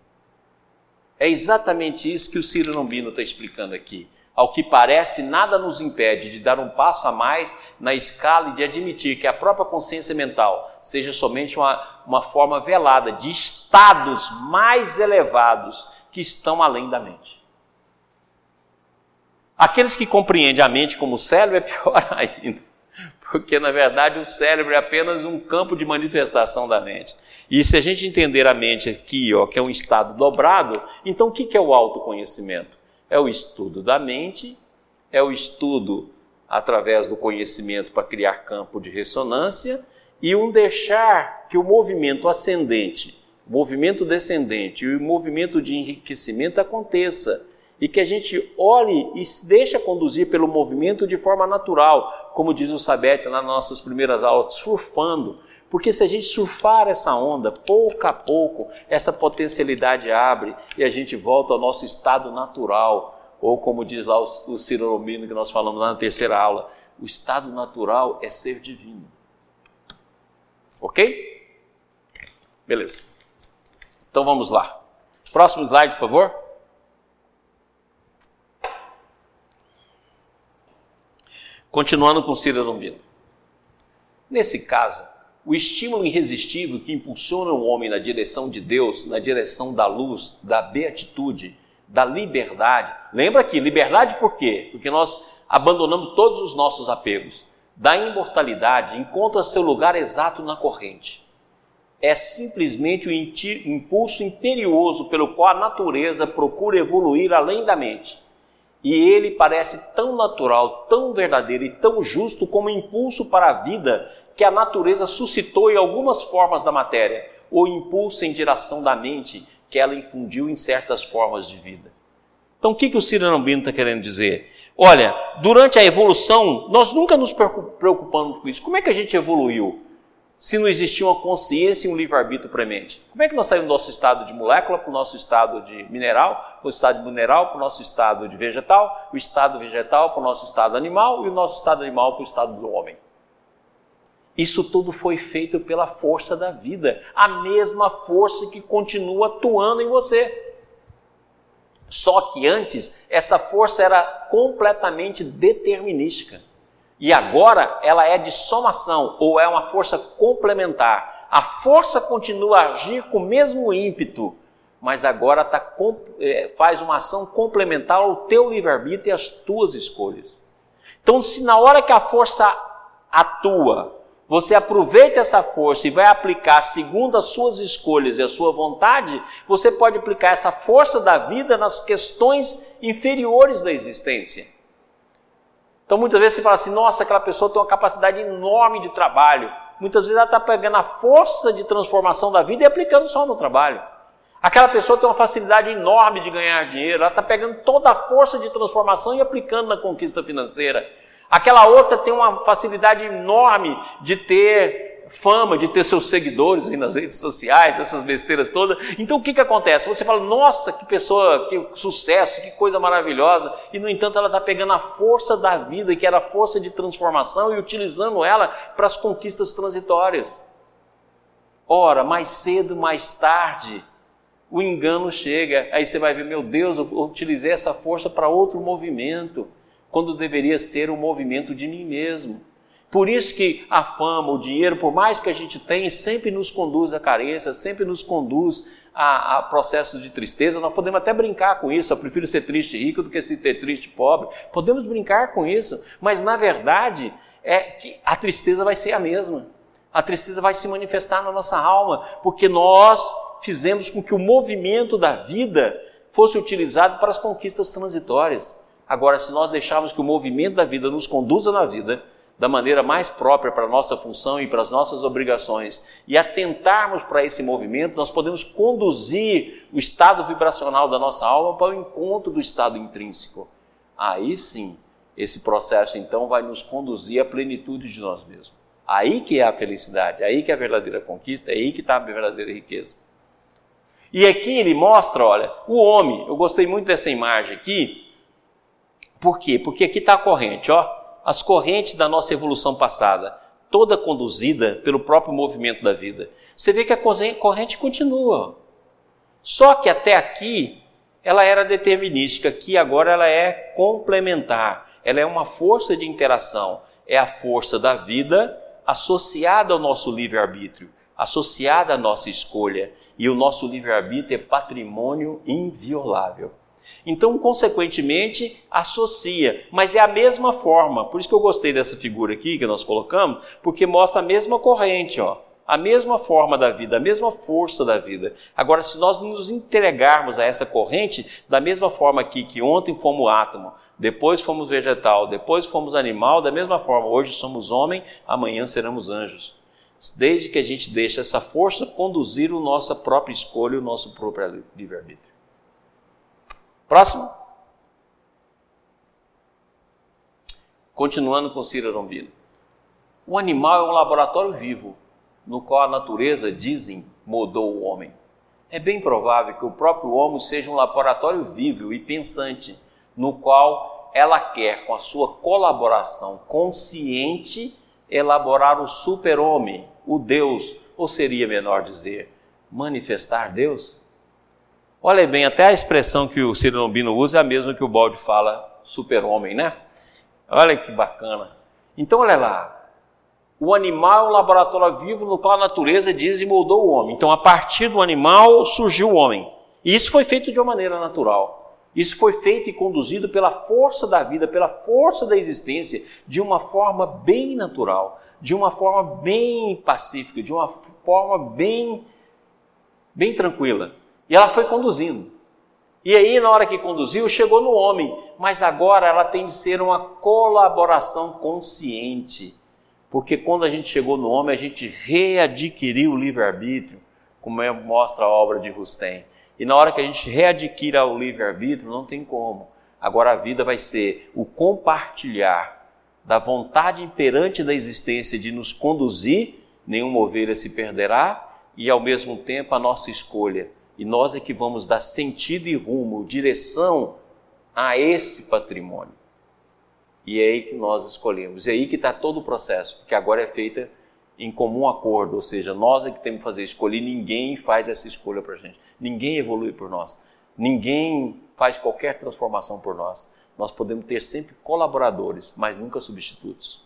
É exatamente isso que o Ciro Lombino está explicando aqui. Ao que parece, nada nos impede de dar um passo a mais na escala e de admitir que a própria consciência mental seja somente uma, uma forma velada de estados mais elevados que estão além da mente. Aqueles que compreendem a mente como cérebro é pior ainda, porque na verdade o cérebro é apenas um campo de manifestação da mente. E se a gente entender a mente aqui, ó, que é um estado dobrado, então o que é o autoconhecimento? É o estudo da mente, é o estudo através do conhecimento para criar campo de ressonância e um deixar que o movimento ascendente, movimento descendente e o movimento de enriquecimento aconteça e que a gente olhe e se deixe conduzir pelo movimento de forma natural, como diz o Sabete nas nossas primeiras aulas, surfando. Porque se a gente surfar essa onda, pouco a pouco, essa potencialidade abre e a gente volta ao nosso estado natural. Ou como diz lá o, o Ciro Romino, que nós falamos lá na terceira aula, o estado natural é ser divino. Ok? Beleza. Então vamos lá. Próximo slide, por favor. Continuando com Ciro Romino. Nesse caso, o estímulo irresistível que impulsiona o homem na direção de Deus, na direção da luz, da beatitude, da liberdade. Lembra que liberdade por quê? Porque nós abandonamos todos os nossos apegos. Da imortalidade encontra seu lugar exato na corrente. É simplesmente o impulso imperioso pelo qual a natureza procura evoluir além da mente. E ele parece tão natural, tão verdadeiro e tão justo como o impulso para a vida que a natureza suscitou em algumas formas da matéria, ou impulso em direção da mente que ela infundiu em certas formas de vida. Então, o que, que o Ciranambino está querendo dizer? Olha, durante a evolução, nós nunca nos preocupamos com isso. Como é que a gente evoluiu? Se não existia uma consciência e um livre-arbítrio premente. Como é que nós saímos do nosso estado de molécula para o nosso estado de mineral, para o estado de mineral para o nosso estado de vegetal, o estado vegetal para o nosso estado animal e o nosso estado animal para o estado do homem? Isso tudo foi feito pela força da vida, a mesma força que continua atuando em você. Só que antes, essa força era completamente determinística. E agora ela é de somação, ou é uma força complementar. A força continua a agir com o mesmo ímpeto, mas agora tá, é, faz uma ação complementar ao teu livre-arbítrio e às tuas escolhas. Então, se na hora que a força atua, você aproveita essa força e vai aplicar segundo as suas escolhas e a sua vontade, você pode aplicar essa força da vida nas questões inferiores da existência. Então muitas vezes você fala assim: nossa, aquela pessoa tem uma capacidade enorme de trabalho. Muitas vezes ela está pegando a força de transformação da vida e aplicando só no trabalho. Aquela pessoa tem uma facilidade enorme de ganhar dinheiro, ela está pegando toda a força de transformação e aplicando na conquista financeira. Aquela outra tem uma facilidade enorme de ter fama, de ter seus seguidores aí nas redes sociais, essas besteiras todas. Então o que, que acontece? Você fala, nossa, que pessoa, que sucesso, que coisa maravilhosa, e no entanto ela está pegando a força da vida, que era a força de transformação, e utilizando ela para as conquistas transitórias. Ora, mais cedo, mais tarde, o engano chega. Aí você vai ver, meu Deus, eu utilizei essa força para outro movimento, quando deveria ser um movimento de mim mesmo. Por isso que a fama, o dinheiro, por mais que a gente tenha, sempre nos conduz à carência, sempre nos conduz a, a, processos de tristeza. Nós podemos até brincar com isso. Eu prefiro ser triste rico do que ser triste pobre. Podemos brincar com isso, mas na verdade é que a tristeza vai ser a mesma. A tristeza vai se manifestar na nossa alma, porque nós fizemos com que o movimento da vida fosse utilizado para as conquistas transitórias. Agora, se nós deixarmos que o movimento da vida nos conduza na vida, da maneira mais própria para a nossa função e para as nossas obrigações e atentarmos para esse movimento, nós podemos conduzir o estado vibracional da nossa alma para o encontro do estado intrínseco. Aí sim, esse processo então vai nos conduzir à plenitude de nós mesmos. Aí que é a felicidade, aí que é a verdadeira conquista, aí que está a verdadeira riqueza. E aqui ele mostra, olha, o homem, eu gostei muito dessa imagem aqui, por quê? Porque aqui está a corrente, ó as correntes da nossa evolução passada, toda conduzida pelo próprio movimento da vida. Você vê que a corrente continua. Só que até aqui ela era determinística, aqui agora ela é complementar. Ela é uma força de interação, é a força da vida associada ao nosso livre-arbítrio, associada à nossa escolha. E o nosso livre-arbítrio é patrimônio inviolável. Então, consequentemente, associa, mas é a mesma forma. Por isso que eu gostei dessa figura aqui que nós colocamos, porque mostra a mesma corrente, ó, a mesma forma da vida, a mesma força da vida. Agora, se nós nos entregarmos a essa corrente, da mesma forma aqui que ontem fomos átomo, depois fomos vegetal, depois fomos animal, da mesma forma, hoje somos homem, amanhã seremos anjos. Desde que a gente deixe essa força conduzir a nossa própria escolha, o nosso próprio livre-arbítrio. Próximo. Continuando com Cira Lombino. O animal é um laboratório vivo, no qual a natureza, dizem, moldou o homem. É bem provável que o próprio homem seja um laboratório vivo e pensante, no qual ela quer, com a sua colaboração consciente, elaborar o super-homem, o Deus, ou seria menor dizer, manifestar Deus? Olha bem, até a expressão que o Ciro Lombino usa é a mesma que o Balde fala super-homem, né? Olha que bacana. Então, olha lá. O animal é um laboratório vivo no qual a natureza diz e moldou o homem. Então, a partir do animal surgiu o homem. E isso foi feito de uma maneira natural. Isso foi feito e conduzido pela força da vida, pela força da existência, de uma forma bem natural, de uma forma bem pacífica, de uma forma bem, bem tranquila. E ela foi conduzindo. E aí, na hora que conduziu, chegou no homem, mas agora ela tem de ser uma colaboração consciente. Porque quando a gente chegou no homem, a gente readquiriu o livre-arbítrio, como é, mostra a obra de Rustem. E na hora que a gente readquire o livre-arbítrio, não tem como. Agora a vida vai ser o compartilhar da vontade imperante da existência de nos conduzir, nenhuma ovelha se perderá, e ao mesmo tempo a nossa escolha e nós é que vamos dar sentido e rumo, direção a esse patrimônio. E é aí que nós escolhemos. É aí que está todo o processo, porque agora é feita em comum acordo, ou seja, nós é que temos que fazer escolha e ninguém faz essa escolha para a gente. Ninguém evolui por nós. Ninguém faz qualquer transformação por nós. Nós podemos ter sempre colaboradores, mas nunca substitutos.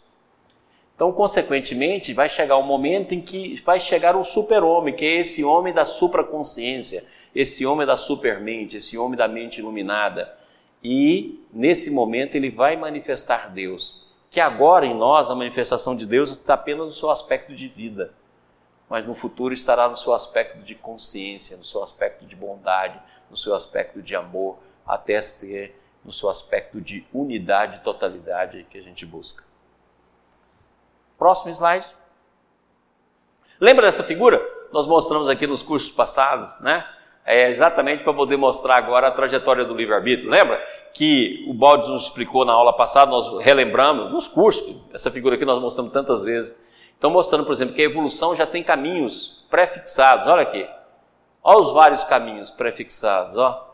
Então, consequentemente, vai chegar um momento em que vai chegar o super-homem, que é esse homem da supraconsciência, esse homem da supermente, esse homem da mente iluminada. E, nesse momento, ele vai manifestar Deus. Que agora em nós a manifestação de Deus está apenas no seu aspecto de vida, mas no futuro estará no seu aspecto de consciência, no seu aspecto de bondade, no seu aspecto de amor, até ser no seu aspecto de unidade e totalidade que a gente busca. Próximo slide. Lembra dessa figura? Nós mostramos aqui nos cursos passados, né? É exatamente para poder mostrar agora a trajetória do livre-arbítrio. Lembra que o Balde nos explicou na aula passada, nós relembramos nos cursos, essa figura aqui nós mostramos tantas vezes. Então, mostrando, por exemplo, que a evolução já tem caminhos pré-fixados. Olha aqui. Olha os vários caminhos pré-fixados. Ó.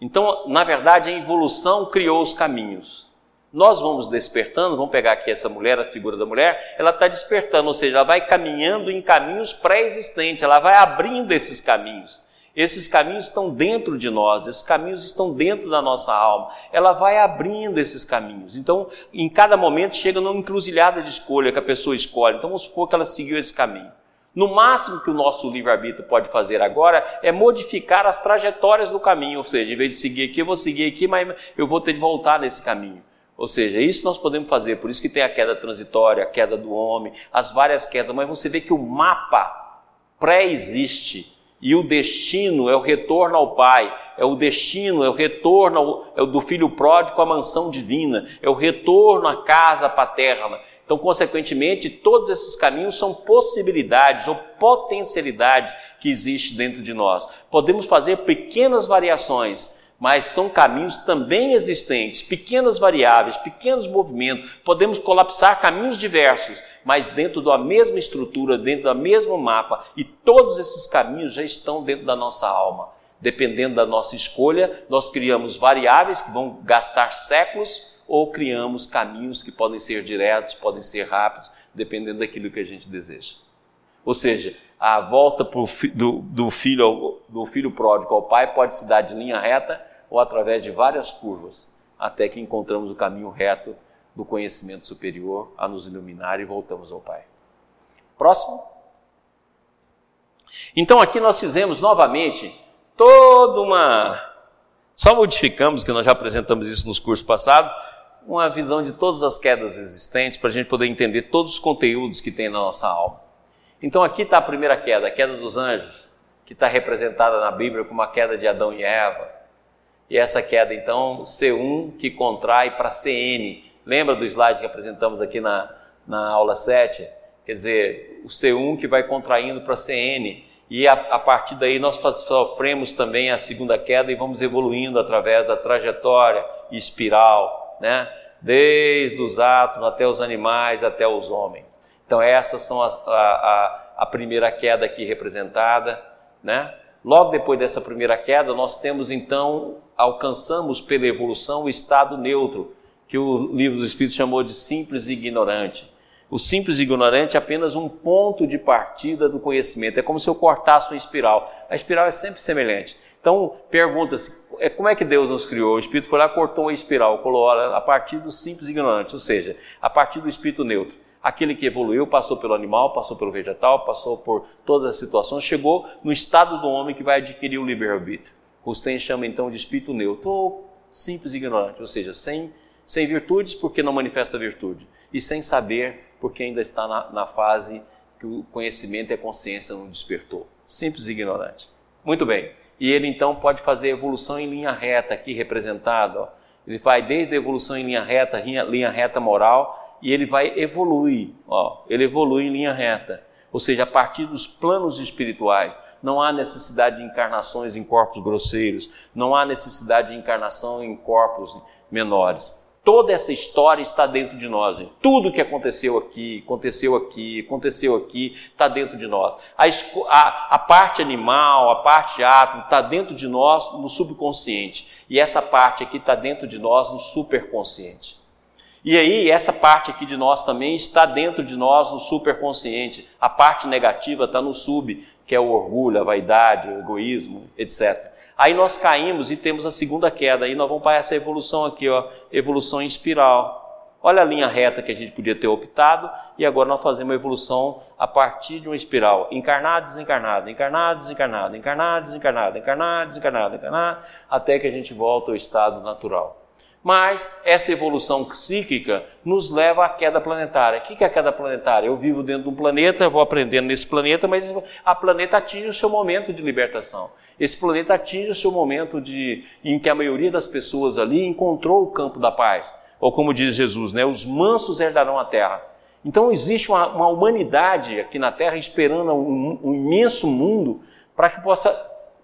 Então, na verdade, a evolução criou os caminhos nós vamos despertando, vamos pegar aqui essa mulher, a figura da mulher, ela está despertando, ou seja, ela vai caminhando em caminhos pré-existentes, ela vai abrindo esses caminhos. Esses caminhos estão dentro de nós, esses caminhos estão dentro da nossa alma. Ela vai abrindo esses caminhos. Então, em cada momento chega numa encruzilhada de escolha que a pessoa escolhe. Então, vamos supor que ela seguiu esse caminho. No máximo que o nosso livre-arbítrio pode fazer agora é modificar as trajetórias do caminho, ou seja, em vez de seguir aqui, eu vou seguir aqui, mas eu vou ter de voltar nesse caminho. Ou seja, isso nós podemos fazer, por isso que tem a queda transitória, a queda do homem, as várias quedas, mas você vê que o mapa pré-existe e o destino é o retorno ao Pai, é o destino, é o retorno ao, é o do filho pródigo à mansão divina, é o retorno à casa paterna. Então, consequentemente, todos esses caminhos são possibilidades ou potencialidades que existem dentro de nós. Podemos fazer pequenas variações, mas são caminhos também existentes, pequenas variáveis, pequenos movimentos. Podemos colapsar caminhos diversos, mas dentro da mesma estrutura, dentro do mesmo mapa, e todos esses caminhos já estão dentro da nossa alma. Dependendo da nossa escolha, nós criamos variáveis que vão gastar séculos ou criamos caminhos que podem ser diretos, podem ser rápidos, dependendo daquilo que a gente deseja. Ou seja, a volta do, do, filho, do filho pródigo ao pai pode se dar de linha reta ou através de várias curvas, até que encontramos o caminho reto do conhecimento superior a nos iluminar e voltamos ao Pai. Próximo. Então aqui nós fizemos novamente toda uma. Só modificamos, que nós já apresentamos isso nos cursos passados, uma visão de todas as quedas existentes para a gente poder entender todos os conteúdos que tem na nossa alma. Então aqui está a primeira queda, a queda dos anjos, que está representada na Bíblia como a queda de Adão e Eva e essa queda, então, C1 que contrai para CN. Lembra do slide que apresentamos aqui na, na aula 7? Quer dizer, o C1 que vai contraindo para CN. E a, a, partir daí nós sofremos também a segunda queda e vamos evoluindo através da trajetória espiral, né? Desde os átomos até os animais, até os homens. Então essas são as, a, a, a primeira queda aqui representada, né? Logo depois dessa primeira queda, nós temos então, alcançamos pela evolução o estado neutro, que o livro dos Espíritos chamou de simples e ignorante. O simples e ignorante é apenas um ponto de partida do conhecimento. É como se eu cortasse uma espiral. A espiral é sempre semelhante. Então, pergunta-se, é, como é que Deus nos criou? O Espírito foi lá, cortou a espiral, colocou a partir do simples e ignorante, ou seja, a partir do Espírito neutro. Aquele que evoluiu passou pelo animal, passou pelo vegetal, passou por todas as situações, chegou no estado do homem que vai adquirir o livre-arbítrio. Rustem chama então de espírito neutro, ou simples ignorante, ou seja, sem, sem virtudes porque não manifesta virtude, e sem saber porque ainda está na, na fase que o conhecimento e a consciência não despertou. Simples ignorante. Muito bem. E ele então pode fazer evolução em linha reta, aqui representado. Ele vai desde a evolução em linha reta, linha, linha reta moral, e ele vai evoluir, ó, ele evolui em linha reta, ou seja, a partir dos planos espirituais. Não há necessidade de encarnações em corpos grosseiros, não há necessidade de encarnação em corpos menores. Toda essa história está dentro de nós. Gente. Tudo que aconteceu aqui, aconteceu aqui, aconteceu aqui, está dentro de nós. A, a, a parte animal, a parte átomo, está dentro de nós no subconsciente. E essa parte aqui está dentro de nós no superconsciente. E aí, essa parte aqui de nós também está dentro de nós no superconsciente. A parte negativa está no sub, que é o orgulho, a vaidade, o egoísmo, etc. Aí nós caímos e temos a segunda queda. Aí nós vamos para essa evolução aqui, ó, evolução em espiral. Olha a linha reta que a gente podia ter optado e agora nós fazemos uma evolução a partir de uma espiral. Encarnado, desencarnado, encarnado, desencarnado, encarnado, desencarnado, encarnado, desencarnado, encarnado, até que a gente volta ao estado natural. Mas essa evolução psíquica nos leva à queda planetária. O que é a queda planetária? Eu vivo dentro de um planeta, vou aprendendo nesse planeta, mas a planeta atinge o seu momento de libertação. Esse planeta atinge o seu momento de, em que a maioria das pessoas ali encontrou o campo da paz. Ou como diz Jesus, né, os mansos herdarão a terra. Então existe uma, uma humanidade aqui na Terra esperando um, um imenso mundo para que possa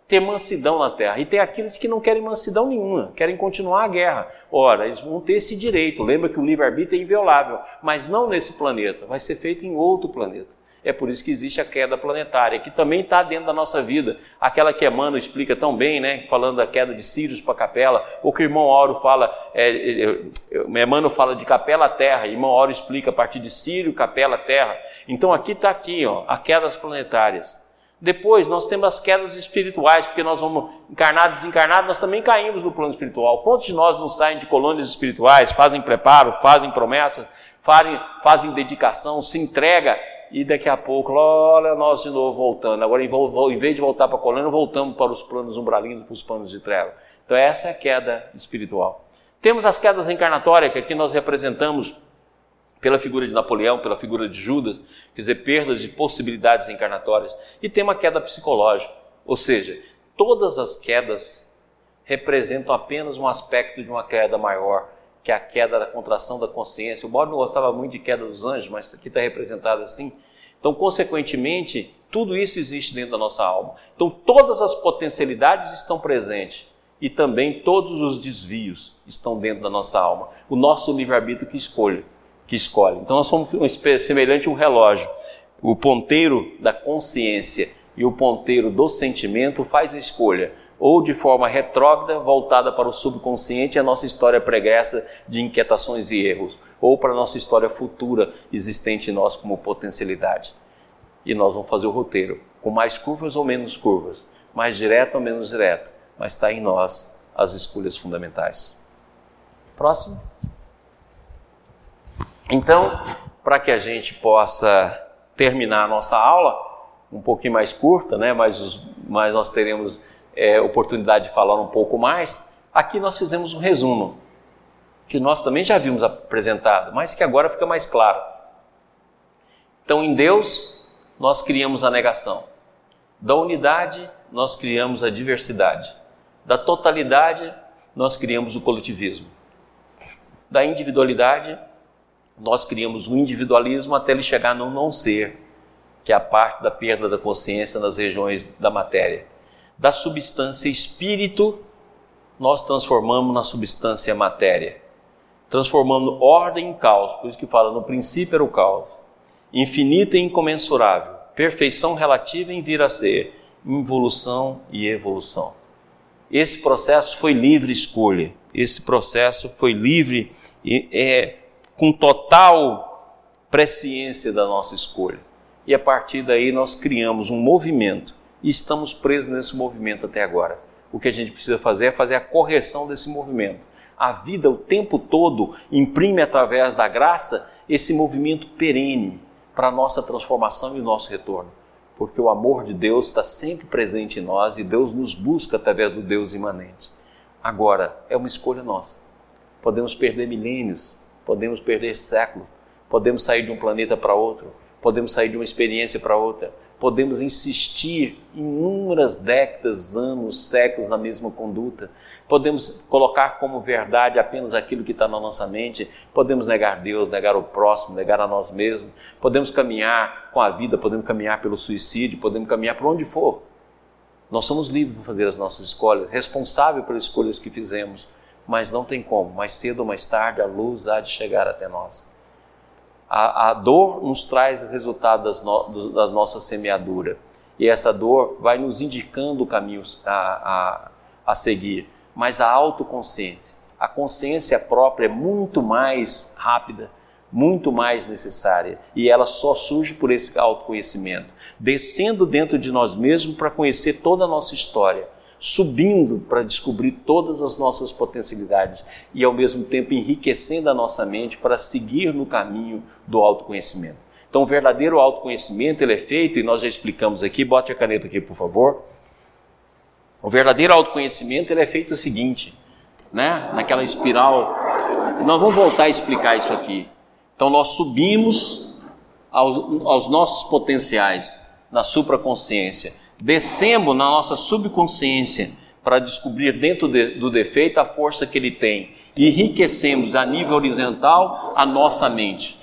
ter mansidão na terra. E tem aqueles que não querem mansidão nenhuma, querem continuar a guerra. Ora, eles vão ter esse direito. Lembra que o livre-arbítrio é inviolável, mas não nesse planeta, vai ser feito em outro planeta. É por isso que existe a queda planetária, que também está dentro da nossa vida. Aquela que Emmanuel explica tão bem, né? falando da queda de Sirius para Capela, ou que o irmão Auro fala, é, é, é, Emmanuel fala de Capela à Terra, irmão Auro explica a partir de Sírio, Capela, Terra. Então aqui está aqui, ó, a quedas planetárias. Depois nós temos as quedas espirituais, porque nós vamos encarnar, desencarnar, nós também caímos no plano espiritual. Quantos de nós não saem de colônias espirituais, fazem preparo, fazem promessas, fazem, fazem dedicação, se entrega e daqui a pouco, olha nós de novo voltando. Agora, em vez de voltar para a colônia, voltamos para os planos umbralinos, para os planos de treva. Então, essa é a queda espiritual. Temos as quedas reencarnatórias, que aqui nós representamos pela figura de Napoleão, pela figura de Judas, quer dizer, perdas de possibilidades encarnatórias. E tem uma queda psicológica, ou seja, todas as quedas representam apenas um aspecto de uma queda maior, que é a queda da contração da consciência. O Bob não gostava muito de queda dos anjos, mas aqui está representado assim. Então, consequentemente, tudo isso existe dentro da nossa alma. Então, todas as potencialidades estão presentes e também todos os desvios estão dentro da nossa alma. O nosso livre-arbítrio que escolhe que escolhe. Então nós somos semelhante a um relógio. O ponteiro da consciência e o ponteiro do sentimento faz a escolha, ou de forma retrógrada, voltada para o subconsciente, a nossa história pregressa de inquietações e erros, ou para a nossa história futura existente em nós como potencialidade. E nós vamos fazer o roteiro, com mais curvas ou menos curvas, mais direto ou menos direto, mas está em nós as escolhas fundamentais. Próximo. Então, para que a gente possa terminar a nossa aula, um pouquinho mais curta, né? mas, mas nós teremos é, oportunidade de falar um pouco mais, aqui nós fizemos um resumo, que nós também já vimos apresentado, mas que agora fica mais claro. Então, em Deus, nós criamos a negação. Da unidade, nós criamos a diversidade. Da totalidade, nós criamos o coletivismo. Da individualidade, nós criamos o individualismo até ele chegar no não ser, que é a parte da perda da consciência nas regiões da matéria. Da substância espírito, nós transformamos na substância matéria, transformando ordem em caos, por isso que fala, no princípio era o caos, infinito e incomensurável, perfeição relativa em vir a ser, involução e evolução. Esse processo foi livre escolha, esse processo foi livre é, com total presciência da nossa escolha. E a partir daí nós criamos um movimento e estamos presos nesse movimento até agora. O que a gente precisa fazer é fazer a correção desse movimento. A vida o tempo todo imprime através da graça esse movimento perene para a nossa transformação e o nosso retorno. Porque o amor de Deus está sempre presente em nós e Deus nos busca através do Deus imanente. Agora, é uma escolha nossa. Podemos perder milênios, podemos perder séculos, podemos sair de um planeta para outro, podemos sair de uma experiência para outra, podemos insistir inúmeras décadas, anos, séculos na mesma conduta, podemos colocar como verdade apenas aquilo que está na nossa mente, podemos negar Deus, negar o próximo, negar a nós mesmos, podemos caminhar com a vida, podemos caminhar pelo suicídio, podemos caminhar por onde for. Nós somos livres para fazer as nossas escolhas, responsáveis pelas escolhas que fizemos, mas não tem como. Mais cedo ou mais tarde a luz há de chegar até nós. A, a dor nos traz o resultado no, da nossa semeadura. E essa dor vai nos indicando o caminho a, a, a seguir. Mas a autoconsciência, a consciência própria é muito mais rápida, muito mais necessária. E ela só surge por esse autoconhecimento, descendo dentro de nós mesmos para conhecer toda a nossa história subindo para descobrir todas as nossas potencialidades e ao mesmo tempo enriquecendo a nossa mente para seguir no caminho do autoconhecimento. Então, o verdadeiro autoconhecimento ele é feito, e nós já explicamos aqui, bote a caneta aqui, por favor. O verdadeiro autoconhecimento ele é feito o seguinte, né? naquela espiral. Nós vamos voltar a explicar isso aqui. Então, nós subimos aos, aos nossos potenciais na supraconsciência descemos na nossa subconsciência para descobrir dentro de, do defeito a força que ele tem e enriquecemos a nível horizontal a nossa mente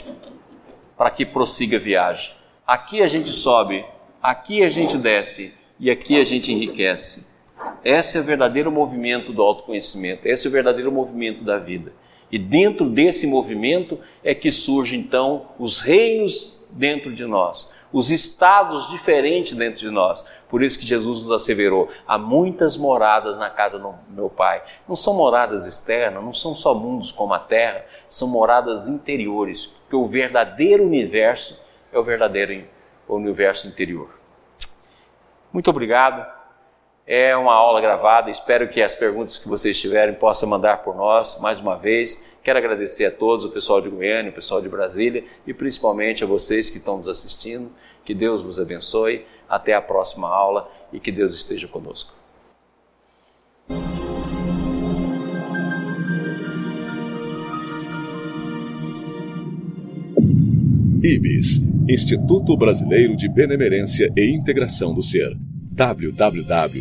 para que prossiga a viagem. Aqui a gente sobe, aqui a gente desce e aqui a gente enriquece. Esse é o verdadeiro movimento do autoconhecimento, esse é o verdadeiro movimento da vida. E dentro desse movimento é que surgem então os reinos dentro de nós, os estados diferentes dentro de nós. Por isso que Jesus nos asseverou: há muitas moradas na casa do meu Pai. Não são moradas externas, não são só mundos como a terra, são moradas interiores, porque o verdadeiro universo é o verdadeiro universo interior. Muito obrigado. É uma aula gravada, espero que as perguntas que vocês tiverem possam mandar por nós mais uma vez. Quero agradecer a todos, o pessoal de Goiânia, o pessoal de Brasília e principalmente a vocês que estão nos assistindo. Que Deus vos abençoe. Até a próxima aula e que Deus esteja conosco. IBIS Instituto Brasileiro de Benemerência e Integração do Ser www.ibis.org